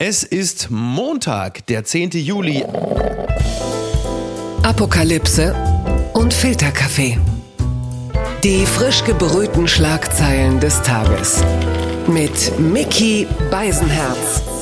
Es ist Montag, der 10. Juli. Apokalypse und Filterkaffee. Die frisch gebrühten Schlagzeilen des Tages. Mit Mickey Beisenherz.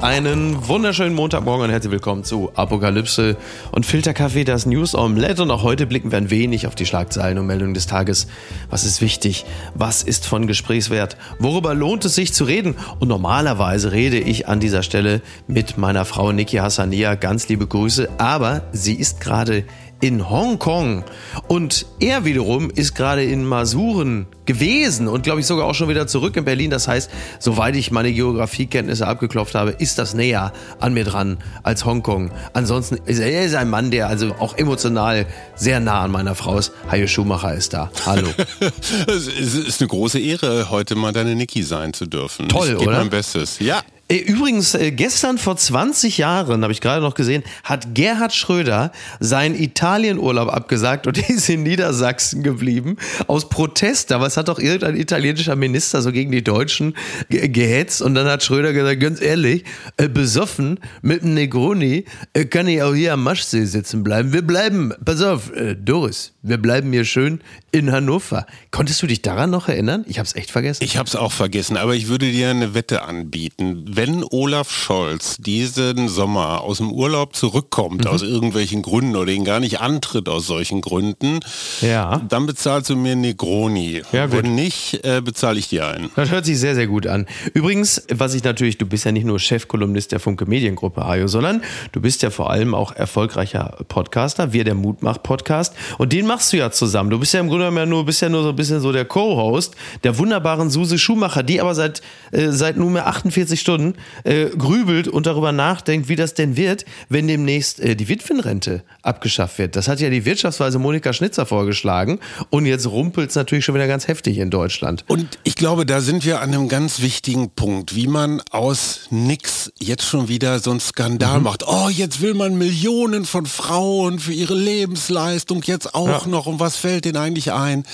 Einen wunderschönen Montagmorgen und herzlich willkommen zu Apokalypse und Filterkaffee, das News Omelette. Und auch heute blicken wir ein wenig auf die Schlagzeilen und Meldungen des Tages. Was ist wichtig? Was ist von Gesprächswert? Worüber lohnt es sich zu reden? Und normalerweise rede ich an dieser Stelle mit meiner Frau Niki Hassania. Ganz liebe Grüße. Aber sie ist gerade in Hongkong. Und er wiederum ist gerade in Masuren gewesen und glaube ich sogar auch schon wieder zurück in Berlin. Das heißt, soweit ich meine Geografiekenntnisse abgeklopft habe, ist das näher an mir dran als Hongkong. Ansonsten ist er ist ein Mann, der also auch emotional sehr nah an meiner Frau ist. Hajo Schumacher ist da. Hallo. es ist eine große Ehre, heute mal deine Niki sein zu dürfen. Toll, ich gebe oder? mein Bestes. Ja. Äh, Übrigens, äh, gestern vor 20 Jahren, habe ich gerade noch gesehen, hat Gerhard Schröder seinen Italienurlaub abgesagt und ist in Niedersachsen geblieben. Aus Protest. Aber es hat doch irgendein italienischer Minister so gegen die Deutschen ge gehetzt. Und dann hat Schröder gesagt, ganz ehrlich, äh, besoffen mit einem Negroni kann ich auch hier am Maschsee sitzen bleiben. Wir bleiben, pass auf, Doris, wir bleiben hier schön in Hannover. Konntest du dich daran noch erinnern? Ich habe es echt vergessen. Ich habe es auch vergessen, aber ich würde dir eine Wette anbieten. Wenn Olaf Scholz diesen Sommer aus dem Urlaub zurückkommt, Mhm. aus irgendwelchen Gründen oder ihn gar nicht antritt aus solchen Gründen, Ja. dann bezahlst du mir Negroni. Ja. Wenn nicht, äh, bezahle ich dir einen. Das hört sich sehr, sehr gut an. Übrigens, was ich natürlich, du bist ja nicht nur Chefkolumnist der Funke Mediengruppe, Hajo, sondern du bist ja vor allem auch erfolgreicher Podcaster, wir der Mutmach-Podcast. Und den machst du ja zusammen. Du bist ja im Grunde genommen ja nur, bist ja nur so ein bisschen so der Co-Host der wunderbaren Suse Schumacher, die aber seit, äh, seit nunmehr 48 Stunden äh, grübelt und darüber nachdenkt, wie das denn wird, wenn demnächst äh, die Witwenrente abgeschafft wird. Das hat ja die Wirtschaftsweise Monika Schnitzer vorgeschlagen. Und jetzt rumpelt es natürlich schon wieder ganz heftig in Deutschland. Und ich glaube, da sind wir an einem ganz wichtigen Punkt, wie man aus nix jetzt schon wieder so einen Skandal macht. Oh, jetzt will man Millionen von Frauen für ihre Lebensleistung jetzt auch noch. Und was fällt denen eigentlich ein?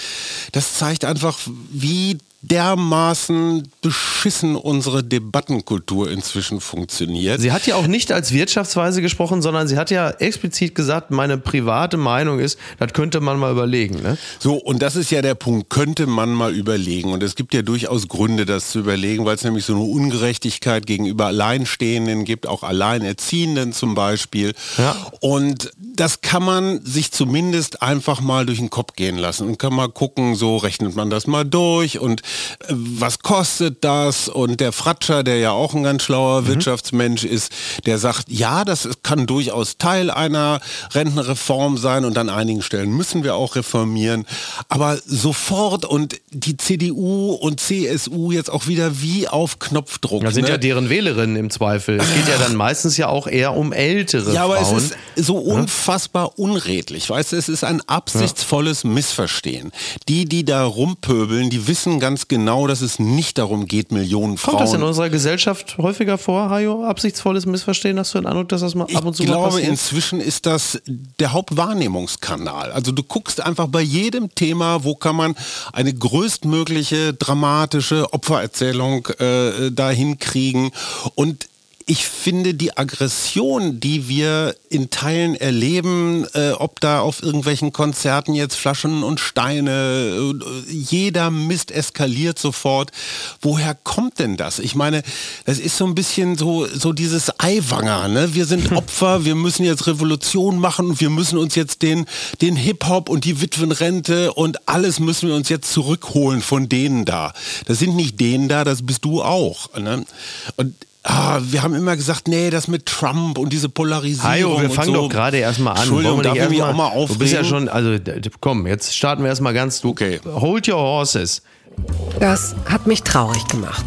Das zeigt einfach, wie dermaßen beschissen unsere Debattenkultur inzwischen funktioniert. Sie hat ja auch nicht als Wirtschaftsweise gesprochen, sondern sie hat ja explizit gesagt, meine private Meinung ist, das könnte man mal überlegen. Ne? So, und das ist ja der Punkt, könnte man mal überlegen. Und es gibt ja durchaus Gründe, das zu überlegen, weil es nämlich so eine Ungerechtigkeit gegenüber Alleinstehenden gibt, auch Alleinerziehenden zum Beispiel. Ja. Und das kann man sich zumindest einfach mal durch den Kopf gehen lassen und kann mal gucken, so rechnet man das mal durch und äh, was kostet das? Und der Fratscher, der ja auch ein ganz schlauer Wirtschaftsmensch ist, der sagt, ja, das kann durchaus Teil einer Rentenreform sein und an einigen Stellen müssen wir auch reformieren. Aber sofort und die CDU und CSU jetzt auch wieder wie auf Knopfdruck. Das sind ne? ja deren Wählerinnen im Zweifel. Es geht ja dann meistens ja auch eher um ältere Ja, aber Frauen. es ist so unfassbar unredlich. Weißt du, es ist ein absichtsvolles Missverstehen. Die, die da rumpöbeln, die wissen ganz genau, dass es nicht darum geht, Millionen Kommt das in Frauen. unserer Gesellschaft häufiger vor, Hajo? Absichtsvolles Missverstehen? Hast du den Eindruck, dass das mal ab und zu Ich mal glaube, inzwischen ist das der Hauptwahrnehmungskanal. Also du guckst einfach bei jedem Thema, wo kann man eine größtmögliche dramatische Opfererzählung äh, dahin kriegen. Und ich finde die Aggression, die wir in Teilen erleben, äh, ob da auf irgendwelchen Konzerten jetzt Flaschen und Steine, äh, jeder Mist eskaliert sofort. Woher kommt denn das? Ich meine, das ist so ein bisschen so, so dieses Eiwanger. Ne? Wir sind Opfer, wir müssen jetzt Revolution machen und wir müssen uns jetzt den, den Hip-Hop und die Witwenrente und alles müssen wir uns jetzt zurückholen von denen da. Das sind nicht denen da, das bist du auch. Ne? Und Ah, wir haben immer gesagt, nee, das mit Trump und diese Polarisierung. Hajo, wir und fangen so. doch gerade erstmal an. Entschuldigung, Wollen wir darf ich mich erst auch mal aufregen? Du bist ja schon, also komm, jetzt starten wir erstmal ganz. Du, Okay. Hold your horses. Das hat mich traurig gemacht.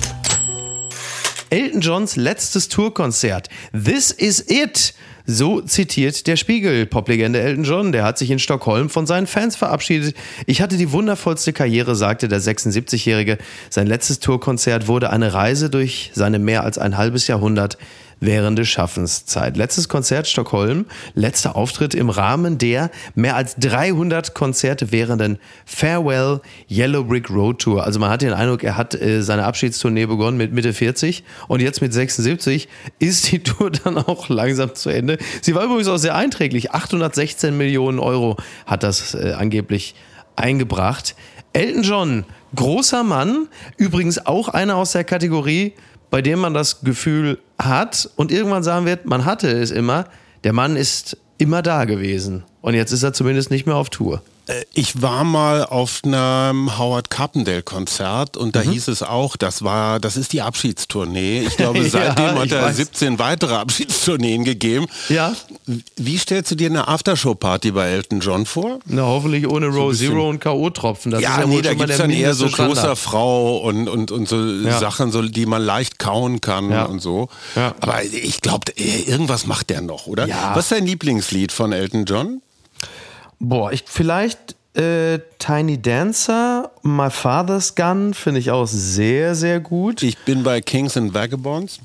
Elton Johns letztes Tourkonzert. This is it. So zitiert der Spiegel. Poplegende Elton John, der hat sich in Stockholm von seinen Fans verabschiedet. Ich hatte die wundervollste Karriere, sagte der 76-Jährige. Sein letztes Tourkonzert wurde eine Reise durch seine mehr als ein halbes Jahrhundert. Während der Schaffenszeit. Letztes Konzert Stockholm, letzter Auftritt im Rahmen der mehr als 300 Konzerte währenden Farewell Yellow Brick Road Tour. Also man hat den Eindruck, er hat äh, seine Abschiedstournee begonnen mit Mitte 40 und jetzt mit 76 ist die Tour dann auch langsam zu Ende. Sie war übrigens auch sehr einträglich. 816 Millionen Euro hat das äh, angeblich eingebracht. Elton John, großer Mann, übrigens auch einer aus der Kategorie, bei dem man das Gefühl hat und irgendwann sagen wird, man hatte es immer, der Mann ist immer da gewesen. Und jetzt ist er zumindest nicht mehr auf Tour. Äh, ich war mal auf einem Howard Carpendale Konzert und da mhm. hieß es auch, das war, das ist die Abschiedstournee. Ich glaube, seitdem ja, hat er weiß. 17 weitere Abschiedstourneen gegeben. Ja. Wie stellst du dir eine Aftershow-Party bei Elton John vor? Na, hoffentlich ohne Row so Zero und K.O.-Tropfen. Ja, ja nee, da gibt es dann eher so Klosterfrau und, und, und so ja. Sachen, so, die man leicht kauen kann und so. Aber ich glaube, irgendwas macht der noch, oder? Was ist dein Lieblingslied von Elton John? Boah, ich vielleicht äh, Tiny Dancer, My Father's Gun finde ich auch sehr, sehr gut. Ich bin bei Kings and Vagabonds.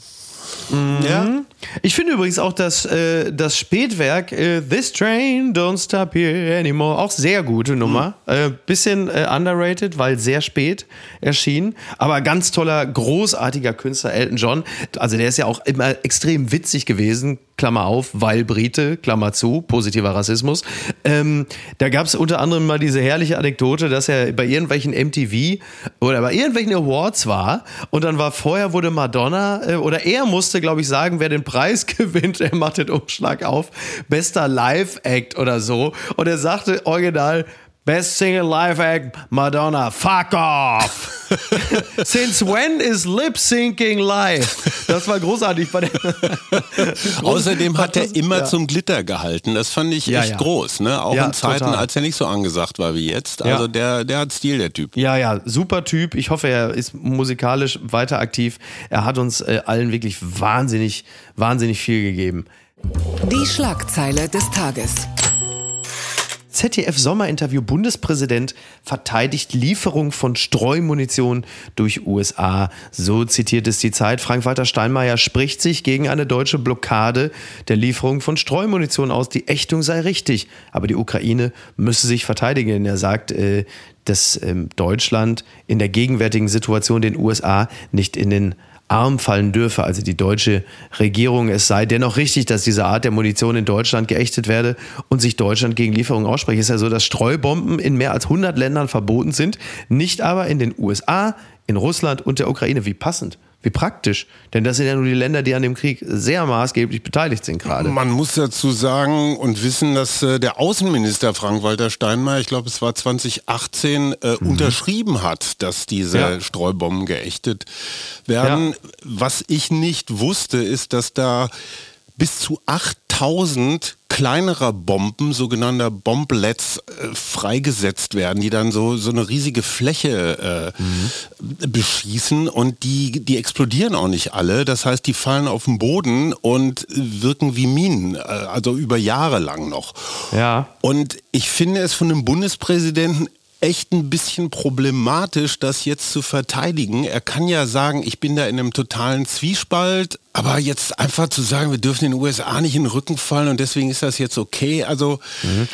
Mhm. Ja. Ich finde übrigens auch das, äh, das Spätwerk äh, This Train Don't Stop Here Anymore auch sehr gute Nummer. Mhm. Äh, bisschen äh, underrated, weil sehr spät erschien. Aber ganz toller, großartiger Künstler Elton John. Also der ist ja auch immer extrem witzig gewesen. Klammer auf, weil Brite, Klammer zu, positiver Rassismus. Ähm, da gab es unter anderem mal diese herrliche Anekdote, dass er bei irgendwelchen MTV oder bei irgendwelchen Awards war und dann war vorher wurde Madonna äh, oder er musste, glaube ich, sagen, wer den Preis gewinnt. Er macht den Umschlag auf. Bester Live-Act oder so. Und er sagte original, Best Single Live Act, Madonna, fuck off! Since when is lip syncing live? Das war großartig. Bei Außerdem hat er immer ja. zum Glitter gehalten. Das fand ich ja, echt ja. groß, ne? Auch in Zeiten, total. als er nicht so angesagt war wie jetzt. Also der, der hat Stil, der Typ. Ja, ja, super Typ. Ich hoffe, er ist musikalisch weiter aktiv. Er hat uns äh, allen wirklich wahnsinnig, wahnsinnig viel gegeben. Die Schlagzeile des Tages. ZDF-Sommerinterview Bundespräsident verteidigt Lieferung von Streumunition durch USA. So zitiert es die Zeit. Frank-Walter Steinmeier spricht sich gegen eine deutsche Blockade der Lieferung von Streumunition aus. Die Ächtung sei richtig, aber die Ukraine müsse sich verteidigen. Er sagt, äh, dass ähm, Deutschland in der gegenwärtigen Situation den USA nicht in den Arm fallen dürfe, also die deutsche Regierung. Es sei dennoch richtig, dass diese Art der Munition in Deutschland geächtet werde und sich Deutschland gegen Lieferungen ausspreche. Es ist ja so, dass Streubomben in mehr als 100 Ländern verboten sind, nicht aber in den USA, in Russland und der Ukraine. Wie passend. Wie praktisch. Denn das sind ja nur die Länder, die an dem Krieg sehr maßgeblich beteiligt sind gerade. Man muss dazu sagen und wissen, dass äh, der Außenminister Frank-Walter Steinmeier, ich glaube es war 2018, äh, mhm. unterschrieben hat, dass diese ja. Streubomben geächtet werden. Ja. Was ich nicht wusste, ist, dass da bis zu 8000 kleinerer Bomben, sogenannter Bomblets, äh, freigesetzt werden, die dann so, so eine riesige Fläche äh, mhm. beschießen und die, die explodieren auch nicht alle. Das heißt, die fallen auf den Boden und wirken wie Minen, äh, also über Jahre lang noch. Ja. Und ich finde es von dem Bundespräsidenten echt ein bisschen problematisch, das jetzt zu verteidigen. Er kann ja sagen, ich bin da in einem totalen Zwiespalt, aber jetzt einfach zu sagen, wir dürfen den USA nicht in den Rücken fallen und deswegen ist das jetzt okay. Also mhm.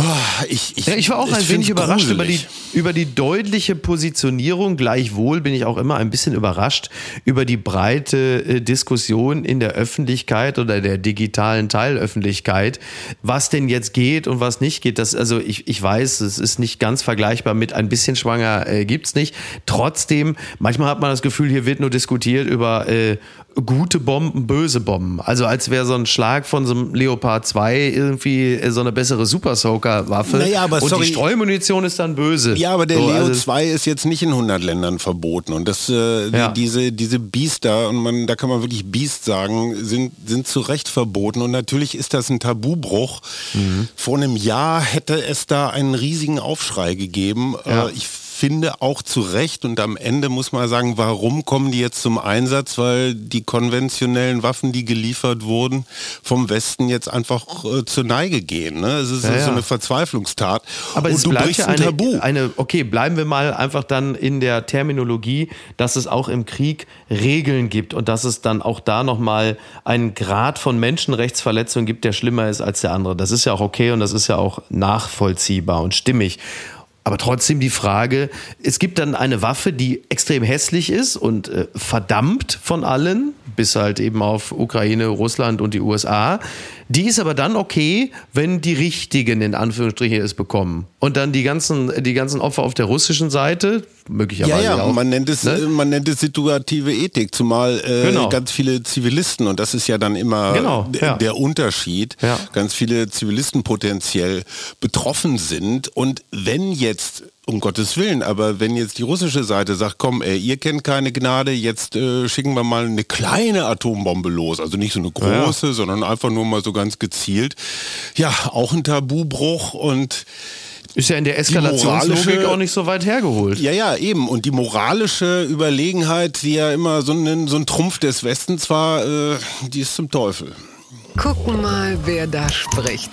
Oh, ich, ich, ja, ich, war auch ein wenig überrascht über die, über die deutliche Positionierung. Gleichwohl bin ich auch immer ein bisschen überrascht über die breite äh, Diskussion in der Öffentlichkeit oder der digitalen Teilöffentlichkeit, was denn jetzt geht und was nicht geht. Das, also ich, ich weiß, es ist nicht ganz vergleichbar mit ein bisschen schwanger äh, gibt's nicht. Trotzdem, manchmal hat man das Gefühl, hier wird nur diskutiert über äh, gute Bomben, böse Bomben. Also als wäre so ein Schlag von so einem Leopard 2 irgendwie so eine bessere Super Soaker Waffe. Naja, aber und sorry. die Streumunition ist dann böse. Ja, aber der so, Leo also 2 ist jetzt nicht in 100 Ländern verboten und das äh, ja. diese diese Biester und man da kann man wirklich Biest sagen, sind sind zu Recht verboten und natürlich ist das ein Tabubruch. Mhm. Vor einem Jahr hätte es da einen riesigen Aufschrei gegeben. Ja. Äh, ich finde auch zu Recht. Und am Ende muss man sagen, warum kommen die jetzt zum Einsatz? Weil die konventionellen Waffen, die geliefert wurden, vom Westen jetzt einfach äh, zur Neige gehen. Ne? Es ist ja, so eine Verzweiflungstat. Aber es bleibt ja ein eine, eine, okay, bleiben wir mal einfach dann in der Terminologie, dass es auch im Krieg Regeln gibt und dass es dann auch da nochmal einen Grad von Menschenrechtsverletzung gibt, der schlimmer ist als der andere. Das ist ja auch okay und das ist ja auch nachvollziehbar und stimmig. Aber trotzdem die Frage, es gibt dann eine Waffe, die extrem hässlich ist und äh, verdammt von allen, bis halt eben auf Ukraine, Russland und die USA. Die ist aber dann okay, wenn die Richtigen in Anführungsstrichen es bekommen. Und dann die ganzen, die ganzen Opfer auf der russischen Seite, möglicherweise. Ja, ja, auch, man nennt es, ne? man nennt es situative Ethik, zumal äh, genau. ganz viele Zivilisten, und das ist ja dann immer genau, ja. der Unterschied, ja. ganz viele Zivilisten potenziell betroffen sind. Und wenn jetzt um Gottes Willen, aber wenn jetzt die russische Seite sagt, komm, ey, ihr kennt keine Gnade, jetzt äh, schicken wir mal eine kleine Atombombe los, also nicht so eine große, ja. sondern einfach nur mal so ganz gezielt. Ja, auch ein Tabubruch und ist ja in der Eskalationslogik auch nicht so weit hergeholt. Ja, ja, eben. Und die moralische Überlegenheit, die ja immer so ein, so ein Trumpf des Westens war, äh, die ist zum Teufel. Gucken mal, wer da spricht.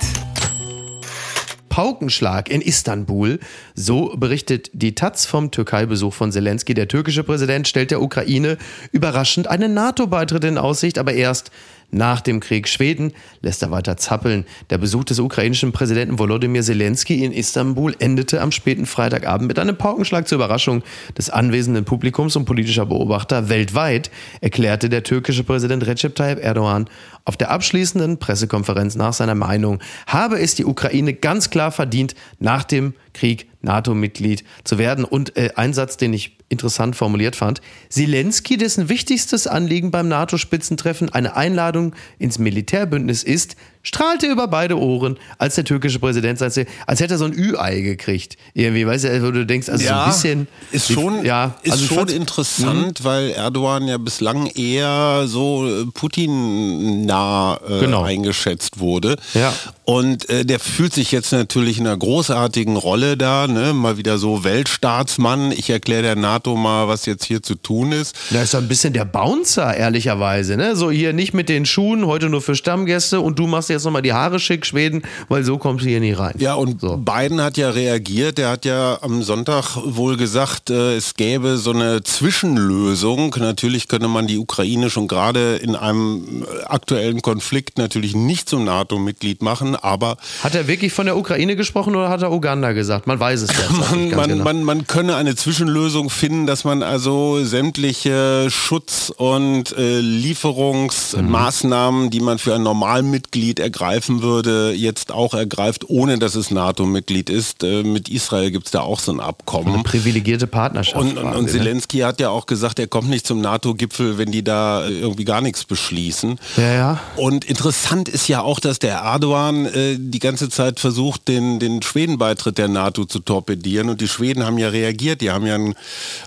Paukenschlag in Istanbul. So berichtet die Taz vom Türkei-Besuch von Zelensky. Der türkische Präsident stellt der Ukraine überraschend einen NATO-Beitritt in Aussicht, aber erst nach dem Krieg. Schweden lässt er weiter zappeln. Der Besuch des ukrainischen Präsidenten Volodymyr Zelensky in Istanbul endete am späten Freitagabend mit einem Paukenschlag zur Überraschung des anwesenden Publikums und politischer Beobachter weltweit, erklärte der türkische Präsident Recep Tayyip Erdogan auf der abschließenden Pressekonferenz nach seiner Meinung, habe es die Ukraine ganz klar verdient, nach dem Krieg NATO-Mitglied zu werden. Und äh, ein Satz, den ich interessant formuliert fand. Zelensky, dessen wichtigstes Anliegen beim NATO-Spitzentreffen eine Einladung ins Militärbündnis ist, strahlte über beide Ohren, als der türkische Präsident sagte, als hätte er so ein Ü-Ei gekriegt. Irgendwie, weißt du, wo du denkst, also ja, so ein bisschen. Ist schon, ja, ist also schon interessant, mh. weil Erdogan ja bislang eher so äh, Putin-nah äh, genau. eingeschätzt wurde. Ja. Und äh, der fühlt sich jetzt natürlich in einer großartigen Rolle da, ne? mal wieder so Weltstaatsmann. Ich erkläre der NATO mal, was jetzt hier zu tun ist. Da ist so ein bisschen der Bouncer, ehrlicherweise. Ne? So hier nicht mit den Schuhen, heute nur für Stammgäste und du machst jetzt nochmal die Haare schick, Schweden, weil so kommst du hier nie rein. Ja, und so. Biden hat ja reagiert. Der hat ja am Sonntag wohl gesagt, äh, es gäbe so eine Zwischenlösung. Natürlich könne man die Ukraine schon gerade in einem äh, aktuellen Konflikt natürlich nicht zum NATO-Mitglied machen aber. Hat er wirklich von der Ukraine gesprochen oder hat er Uganda gesagt? Man weiß es ja. man, man, genau. man, man könne eine Zwischenlösung finden, dass man also sämtliche Schutz- und äh, Lieferungsmaßnahmen, mhm. die man für ein Normalmitglied ergreifen würde, jetzt auch ergreift, ohne dass es NATO-Mitglied ist. Äh, mit Israel gibt es da auch so ein Abkommen. Eine privilegierte Partnerschaft. Und, und, und ne? Zelensky hat ja auch gesagt, er kommt nicht zum NATO-Gipfel, wenn die da irgendwie gar nichts beschließen. Ja, ja. Und interessant ist ja auch, dass der Erdogan äh, die ganze Zeit versucht, den, den Schweden-Beitritt der NATO zu torpedieren. Und die Schweden haben ja reagiert. Die haben ja einen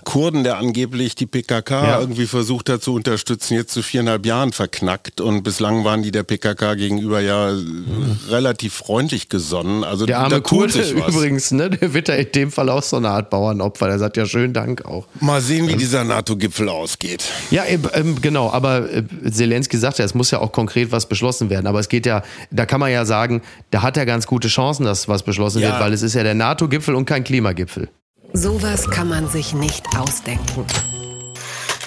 Kurden, der angeblich die PKK ja. irgendwie versucht hat zu unterstützen, jetzt zu viereinhalb Jahren verknackt. Und bislang waren die der PKK gegenüber ja mhm. relativ freundlich gesonnen. Also der arme Kurde übrigens, ne, der wird ja in dem Fall auch so eine Art Bauernopfer. Der sagt ja schönen Dank auch. Mal sehen, wie ähm, dieser NATO-Gipfel ausgeht. Ja, ähm, genau. Aber äh, Zelensky sagt ja, es muss ja auch konkret was beschlossen werden. Aber es geht ja, da kann man ja sagen, sagen, da hat er ganz gute Chancen, dass was beschlossen ja. wird, weil es ist ja der NATO-Gipfel und kein Klimagipfel. Sowas kann man sich nicht ausdenken.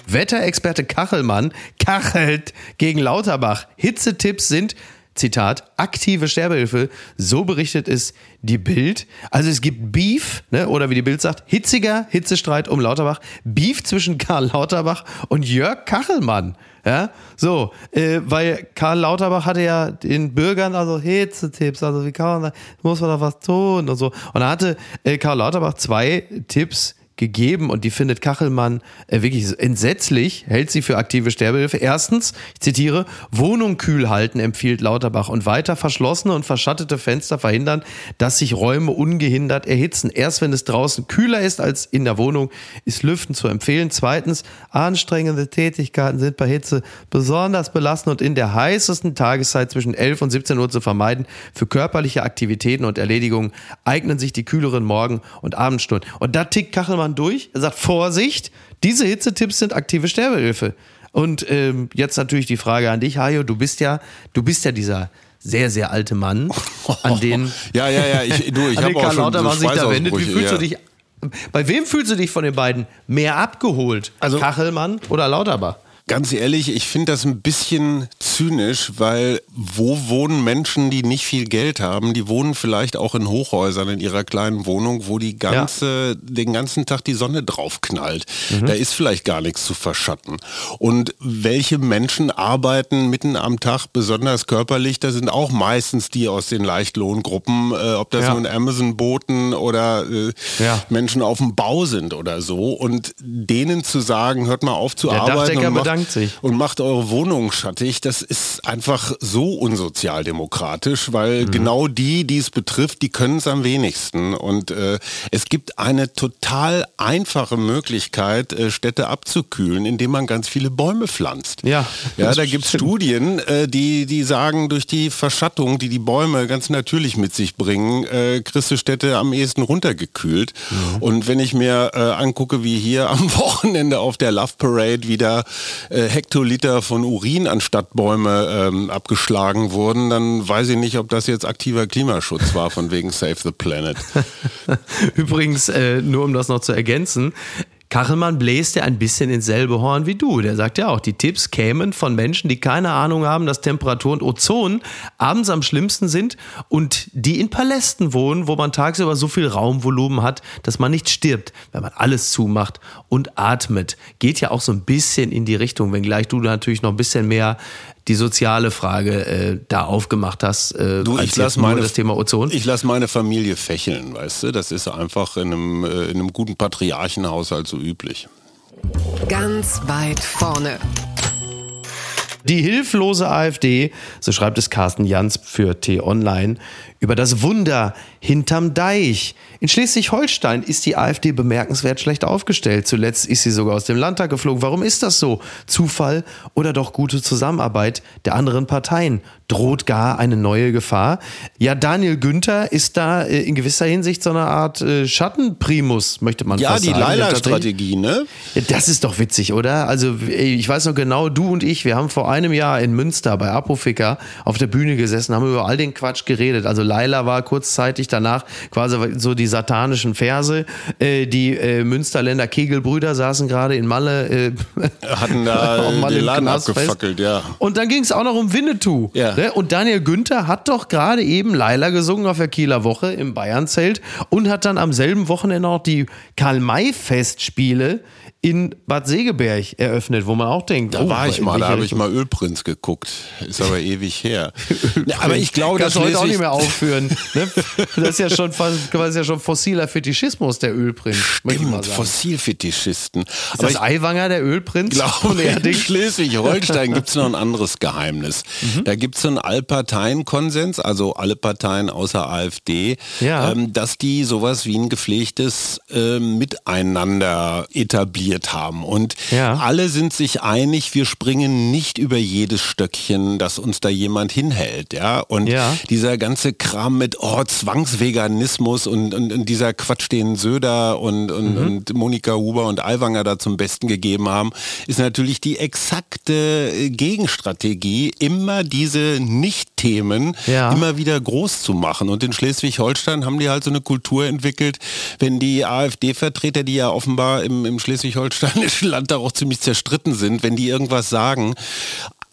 Wetterexperte Kachelmann kachelt gegen Lauterbach. Hitzetipps sind Zitat, aktive Sterbehilfe. So berichtet es die Bild. Also es gibt Beef, ne, oder wie die Bild sagt, hitziger Hitzestreit um Lauterbach. Beef zwischen Karl Lauterbach und Jörg Kachelmann. Ja, so, äh, weil Karl Lauterbach hatte ja den Bürgern also Hitzetipps, also wie kann man da, muss man da was tun und so. Und da hatte äh, Karl Lauterbach zwei Tipps gegeben und die findet Kachelmann äh, wirklich entsetzlich, hält sie für aktive Sterbehilfe. Erstens, ich zitiere, Wohnung kühl halten empfiehlt Lauterbach und weiter verschlossene und verschattete Fenster verhindern, dass sich Räume ungehindert erhitzen. Erst wenn es draußen kühler ist als in der Wohnung, ist Lüften zu empfehlen. Zweitens, anstrengende Tätigkeiten sind bei Hitze besonders belastend und in der heißesten Tageszeit zwischen 11 und 17 Uhr zu vermeiden. Für körperliche Aktivitäten und Erledigungen eignen sich die kühleren Morgen- und Abendstunden. Und da tickt Kachelmann durch. Er sagt, Vorsicht, diese Hitzetipps sind aktive Sterbehilfe. Und ähm, jetzt natürlich die Frage an dich, Hajo, du bist ja, du bist ja dieser sehr, sehr alte Mann, an den, ja, ja, ja, ich, du, ich habe auch schon so sich da wendet. Wie fühlst ja. du dich? Bei wem fühlst du dich von den beiden mehr abgeholt? Also- Kachelmann oder Lauterbach? Ganz ehrlich, ich finde das ein bisschen zynisch, weil wo wohnen Menschen, die nicht viel Geld haben? Die wohnen vielleicht auch in Hochhäusern in ihrer kleinen Wohnung, wo die ganze, den ganzen Tag die Sonne drauf knallt. Da ist vielleicht gar nichts zu verschatten. Und welche Menschen arbeiten mitten am Tag besonders körperlich? Das sind auch meistens die aus den Leichtlohngruppen, äh, ob das Ja. nun Amazon-Boten oder äh, Ja. Menschen auf dem Bau sind oder so. Und denen zu sagen, hört mal auf zu Der arbeiten bedankt sich. und macht eure Wohnung schattig, das ist einfach so unsozialdemokratisch, weil Mhm. genau die, die es betrifft, die können es am wenigsten. Und äh, es gibt eine total einfache Möglichkeit, äh, Städte abzukühlen, indem man ganz viele Bäume pflanzt. Ja, ja da gibt es. Studien, äh, die, die sagen, durch die Verschattung, die die Bäume ganz natürlich mit sich bringen, äh, kriegst du Städte am ehesten runtergekühlt. Mhm. Und wenn ich mir äh, angucke, wie hier am Wochenende auf der Love Parade wieder äh, Hektoliter von Urin an Stadtbäume ähm, abgeschlagen wurden, dann weiß ich nicht, ob das jetzt aktiver Klimaschutz war, von wegen Save the Planet. Übrigens, äh, nur um das noch zu ergänzen, Kachelmann bläst ja ein bisschen ins selbe Horn wie du. Der sagt ja auch, die Tipps kämen von Menschen, die keine Ahnung haben, dass Temperatur und Ozon abends am schlimmsten sind und die in Palästen wohnen, wo man tagsüber so viel Raumvolumen hat, dass man nicht stirbt, wenn man alles zumacht und atmet. Geht ja auch so ein bisschen in die Richtung, wenngleich du natürlich noch ein bisschen mehr die soziale Frage äh, da aufgemacht hast, äh, Du, ich lass jetzt nur meine, das Thema Ozon. Ich lasse meine Familie fächeln, weißt du? Das ist einfach in einem, äh, in einem guten Patriarchenhaushalt so üblich. Ganz weit vorne. Die hilflose AfD, so schreibt es Carsten Jans für T-Online, über das Wunder hinterm Deich. In Schleswig-Holstein ist die AfD bemerkenswert schlecht aufgestellt. Zuletzt ist sie sogar aus dem Landtag geflogen. Warum ist das so? Zufall oder doch gute Zusammenarbeit der anderen Parteien? Droht gar eine neue Gefahr? Ja, Daniel Günther ist da äh, in gewisser Hinsicht so eine Art äh, Schattenprimus, möchte man Ja, fast die sagen. Tatsächlich- Leila-Strategie, ne? ja, Das ist doch witzig, oder? Also ich weiß noch genau, du und ich, wir haben vor einem Jahr in Münster bei Apofika auf der Bühne gesessen, haben über all den Quatsch geredet. Also Laila war kurzzeitig danach quasi so die satanischen Verse. Äh, die äh, Münsterländer Kegelbrüder saßen gerade in Malle. Äh, Hatten da auch mal den Laden abgefackelt, ja. Und dann ging es auch noch um Winnetou. Ja. Ne? Und Daniel Günther hat doch gerade eben Laila gesungen auf der Kieler Woche im Bayernzelt und hat dann am selben Wochenende auch die Karl-May-Festspiele in Bad Segeberg eröffnet, wo man auch denkt, Da oh, war ich mal, da habe ich mal Ölprinz geguckt. Ist aber ewig her. Ja, aber ich glaube, du heute auch nicht mehr aufführen. Ne? Das ist ja schon fast, das ist ja schon fossiler Fetischismus, der Ölprinz. Stimmt. Fossilfetischisten. Ist Aber das Eiwanger der Ölprinz? glaube, in? Schleswig-Holstein gibt es noch ein anderes Geheimnis. Mhm. Da gibt es so einen Allparteienkonsens, also alle Parteien außer AfD, Ja. ähm, dass die sowas wie ein gepflegtes ähm, Miteinander etabliert haben. Und Ja. alle sind sich einig, wir springen nicht über jedes Stöckchen, dass uns da jemand hinhält. Ja? Und Ja. dieser ganze Kram mit oh, Zwangsveganismus und, und, und dieser Quatsch, den Söder und, und, Mhm. und Monika Huber und Aiwanger da zum Besten gegeben haben, ist natürlich die exakte äh, Gegenstrategie, immer diese Nicht-Themen Ja. immer wieder groß zu machen. Und in Schleswig-Holstein haben die halt so eine Kultur entwickelt, wenn die AfD-Vertreter, die ja offenbar im, im schleswig-holsteinischen Landtag auch ziemlich zerstritten sind, wenn die irgendwas sagen,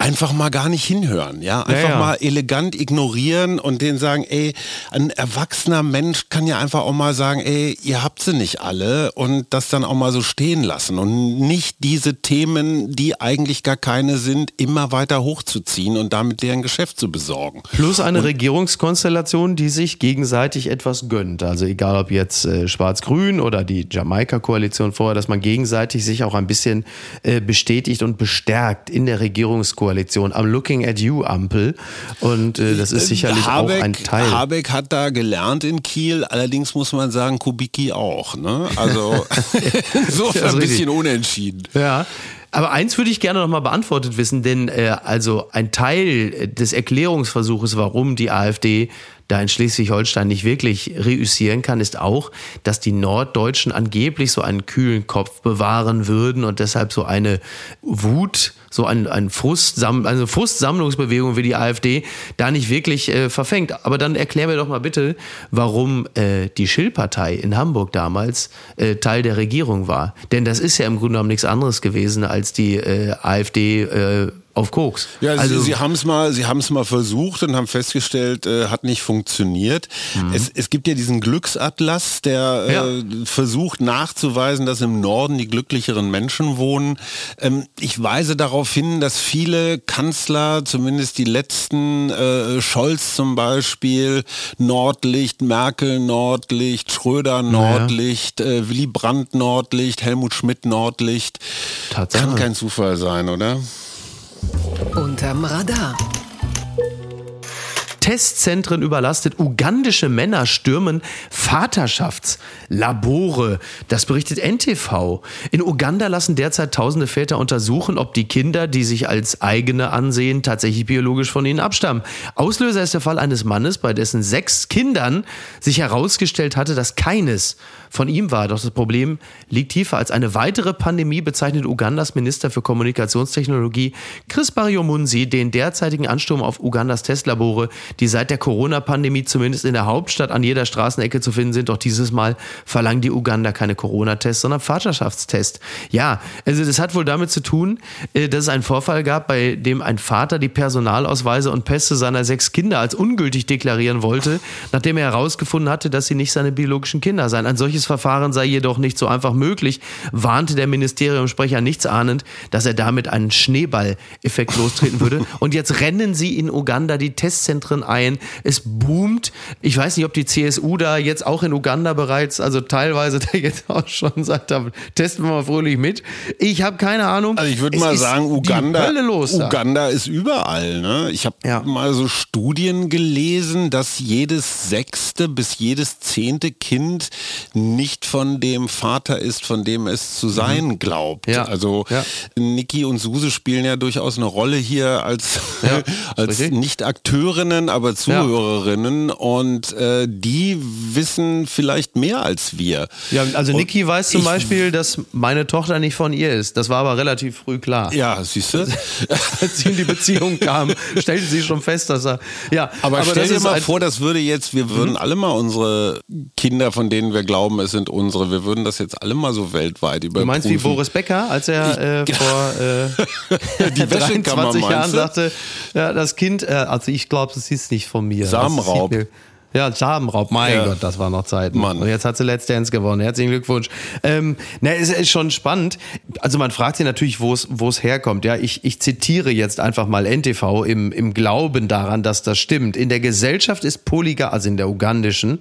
einfach mal gar nicht hinhören, ja, einfach Ja, ja. mal elegant ignorieren und denen sagen, ey, ein erwachsener Mensch kann ja einfach auch mal sagen, ey, ihr habt sie nicht alle und das dann auch mal so stehen lassen und nicht diese Themen, die eigentlich gar keine sind, immer weiter hochzuziehen und damit deren Geschäft zu besorgen. Plus eine Regierungskonstellation, die sich gegenseitig etwas gönnt. Also egal ob jetzt äh, Schwarz-Grün oder die Jamaika-Koalition vorher, dass man gegenseitig sich auch ein bisschen äh, bestätigt und bestärkt in der Regierungskoalition am Looking at You Ampel. Und äh, das ist sicherlich auch ein Teil. Habeck hat da gelernt in Kiel, allerdings muss man sagen, Kubicki auch. Ne? Also insofern ein bisschen unentschieden. Ja. Aber eins würde ich gerne nochmal beantwortet wissen, denn äh, also ein Teil äh, des Erklärungsversuches, warum die AfD da in Schleswig-Holstein nicht wirklich reüssieren kann, ist auch, dass die Norddeutschen angeblich so einen kühlen Kopf bewahren würden und deshalb so eine Wut, so ein, ein Frustsamm, eine Frustsammlungsbewegung wie die AfD da nicht wirklich äh, verfängt. Aber dann erklär mir doch mal bitte, warum äh, die Schill-Partei in Hamburg damals äh, Teil der Regierung war. Denn das ist ja im Grunde genommen nichts anderes gewesen als die äh, AfD äh, auf Koks. Ja, also, sie, sie haben es mal, sie haben es mal versucht und haben festgestellt, äh, hat nicht funktioniert. Es, es gibt ja diesen Glücksatlas, der äh, Ja. versucht nachzuweisen, dass im Norden die glücklicheren Menschen wohnen. Ähm, ich weise darauf hin, dass viele Kanzler, zumindest die letzten, äh, Scholz zum Beispiel, Nordlicht, Merkel Nordlicht, Schröder Nordlicht, äh, Willy Brandt Nordlicht, Helmut Schmidt Nordlicht. Tatsache. Kann kein Zufall sein, oder? Unterm Radar. Testzentren überlastet, ugandische Männer stürmen Vaterschaftslabore. Das berichtet NTV. In Uganda lassen derzeit tausende Väter untersuchen, ob die Kinder, die sich als eigene ansehen, tatsächlich biologisch von ihnen abstammen. Auslöser ist der Fall eines Mannes, bei dessen sechs Kindern sich herausgestellt hatte, dass keines von ihm war. Doch das Problem liegt tiefer. Als eine weitere Pandemie bezeichnet Ugandas Minister für Kommunikationstechnologie Chris Baryomunsi den derzeitigen Ansturm auf Ugandas Testlabore, die seit der Corona-Pandemie zumindest in der Hauptstadt an jeder Straßenecke zu finden sind. Doch dieses Mal verlangen die Uganda keine Corona-Tests, sondern Vaterschaftstests. Ja, also das hat wohl damit zu tun, äh, dass es einen Vorfall gab, bei dem ein Vater die Personalausweise und Pässe seiner sechs Kinder als ungültig deklarieren wollte, nachdem er herausgefunden hatte, dass sie nicht seine biologischen Kinder seien. Ein solches Verfahren sei jedoch nicht so einfach möglich, warnte der Ministeriumssprecher nichts ahnend, dass er damit einen Schneeball-Effekt lostreten würde. Und jetzt rennen sie in Uganda die Testzentren ein. Es boomt. Ich weiß nicht, ob die CSU da jetzt auch in Uganda bereits, also teilweise da jetzt auch schon sagt, da testen wir mal fröhlich mit. Ich habe keine Ahnung. Also ich würde mal sagen, Uganda, da. Uganda ist überall. Ne? Ich habe Ja. mal so Studien gelesen, dass jedes sechste bis jedes zehnte Kind nicht von dem Vater ist, von dem es zu sein glaubt. Mhm. Ja. Also Ja. Niki und Suse spielen ja durchaus eine Rolle hier als, Ja, als nicht Akteurinnen, aber Zuhörerinnen und äh, die wissen vielleicht mehr als wir. Ja, also Und Niki weiß zum Beispiel, dass meine Tochter nicht von ihr ist. Das war aber relativ früh klar. Ja, siehst du? Als sie in die Beziehung kam, stellte sie schon fest, dass er. Ja, Aber, stell das dir mal vor, das würde jetzt, wir würden alle mal unsere Kinder, von denen wir glauben, es sind unsere, wir würden das jetzt alle mal so weltweit überprüfen. Du meinst wie Boris Becker, als er äh, vor äh, Die Wäschekammer, 23 Jahren sagte, ja, das Kind, äh, also ich glaube, das ist nicht von mir. Samenraub. Ja, Samenraub, mein Ja. Gott, das war noch Zeit. Mann. Und jetzt hat sie Let's Dance gewonnen. Herzlichen Glückwunsch. Ähm, na, es ist schon spannend. Also man fragt sich natürlich, wo es wo es herkommt. Ja, ich, ich zitiere jetzt einfach mal NTV im, im Glauben daran, dass das stimmt. In der Gesellschaft ist Polyga, also in der ugandischen,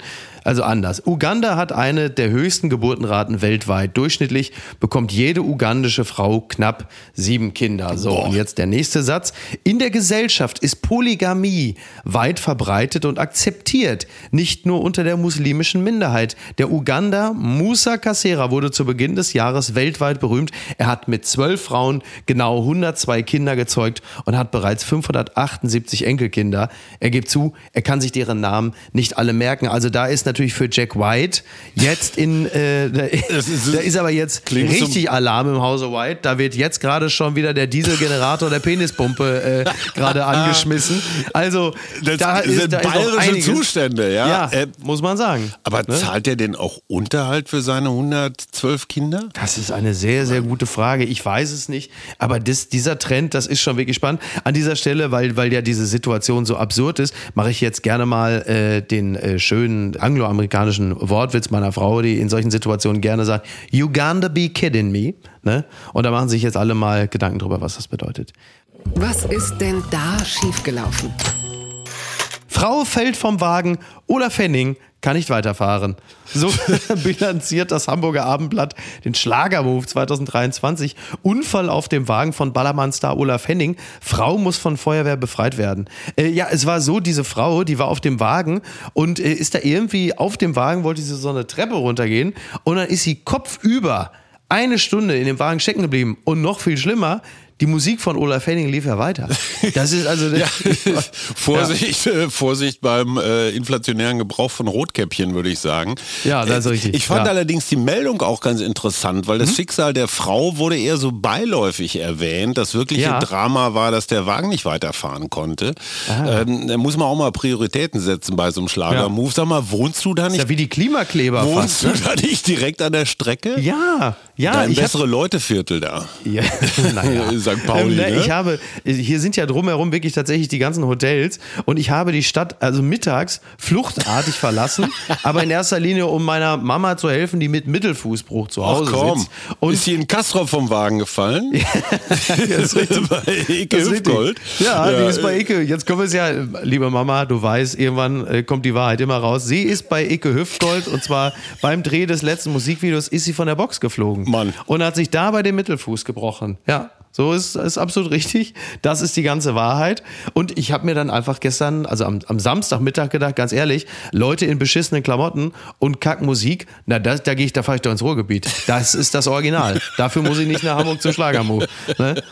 also anders. Uganda hat eine der höchsten Geburtenraten weltweit. Durchschnittlich bekommt jede ugandische Frau knapp sieben Kinder. So, und jetzt der nächste Satz. In der Gesellschaft ist Polygamie weit verbreitet und akzeptiert, nicht nur unter der muslimischen Minderheit. Der Uganda Musa Kasera wurde zu Beginn des Jahres weltweit berühmt. Er hat mit zwölf Frauen genau 102 Kinder gezeugt und hat bereits 578 Enkelkinder. Er gibt zu, er kann sich deren Namen nicht alle merken. Also da ist natürlich natürlich für Jack White jetzt in, äh, da, ist- da ist aber jetzt richtig Alarm im Hause White. Da wird jetzt gerade schon wieder der Dieselgenerator der Penispumpe äh, gerade angeschmissen. Also Das da sind ist, da bayerische. Zustände, ja. Ja, Äh, muss man sagen. Aber Ne? zahlt er denn auch Unterhalt für seine 112 Kinder? Das ist eine sehr, sehr gute Frage. Ich weiß es nicht. Aber das, dieser Trend, das ist schon wirklich spannend. An dieser Stelle, weil, weil ja diese Situation so absurd ist, mache ich jetzt gerne mal äh, den äh, schönen angloamerikanischen Wortwitz meiner Frau, die in solchen Situationen gerne sagt, You gonna be kidding me. Ne? Und da machen sich jetzt alle mal Gedanken drüber, was das bedeutet. Was ist denn da schiefgelaufen? Frau fällt vom Wagen oder Fenning kann nicht weiterfahren. So bilanziert das Hamburger Abendblatt den Schlagermove 2023. Unfall auf dem Wagen von Ballermann-Star Olaf Henning. Frau muss von Feuerwehr befreit werden. Äh, ja, es war so, diese Frau, die war auf dem Wagen und äh, ist da irgendwie auf dem Wagen, wollte sie so eine Treppe runtergehen und dann ist sie kopfüber eine Stunde in dem Wagen stecken geblieben. Und noch viel schlimmer, die Musik von Olaf Henning lief ja weiter. Das ist also... Vorsicht, äh, Vorsicht beim äh, inflationären Gebrauch von Rotkäppchen, würde ich sagen. Ja, das ist Äh, richtig. Ich fand Ja. allerdings die Meldung auch ganz interessant, weil Mhm. das Schicksal der Frau wurde eher so beiläufig erwähnt. Das wirkliche Ja. Drama war, dass der Wagen nicht weiterfahren konnte. Ah. Ähm, da muss man auch mal Prioritäten setzen bei so einem Schlager-Move. Sag mal, wohnst du da nicht? ja wie die Klimakleber Wohnst fast. du da nicht direkt an der Strecke? Ja, ja. da im ich hab- bessere Leute-Viertel da. Ja, naja. St. Pauli, Ähm, ne, ne? Ich habe, hier sind ja drumherum wirklich tatsächlich die ganzen Hotels und ich habe die Stadt also mittags fluchtartig verlassen, aber in erster Linie, um meiner Mama zu helfen, die mit Mittelfußbruch zu Ach Hause komm, sitzt. Und ist sie in Kastrop vom Wagen gefallen? das ist bei richtig. Hüftgold? Ja, die Ja, ist bei Icke. Jetzt können wir es ja, liebe Mama, du weißt, irgendwann äh, kommt die Wahrheit immer raus. Sie ist bei Icke Hüftgold und zwar beim Dreh des letzten Musikvideos ist sie von der Box geflogen. Mann. Und hat sich dabei den Mittelfuß gebrochen. Ja. So ist, ist absolut richtig. Das ist die ganze Wahrheit. Und ich habe mir dann einfach gestern, also am, am Samstagmittag gedacht, ganz ehrlich, Leute in beschissenen Klamotten und Kackmusik, na, das, da gehe ich, da fahre ich doch ins Ruhrgebiet. Das ist das Original. Dafür muss ich nicht nach Hamburg zum Schlagermove. Ne?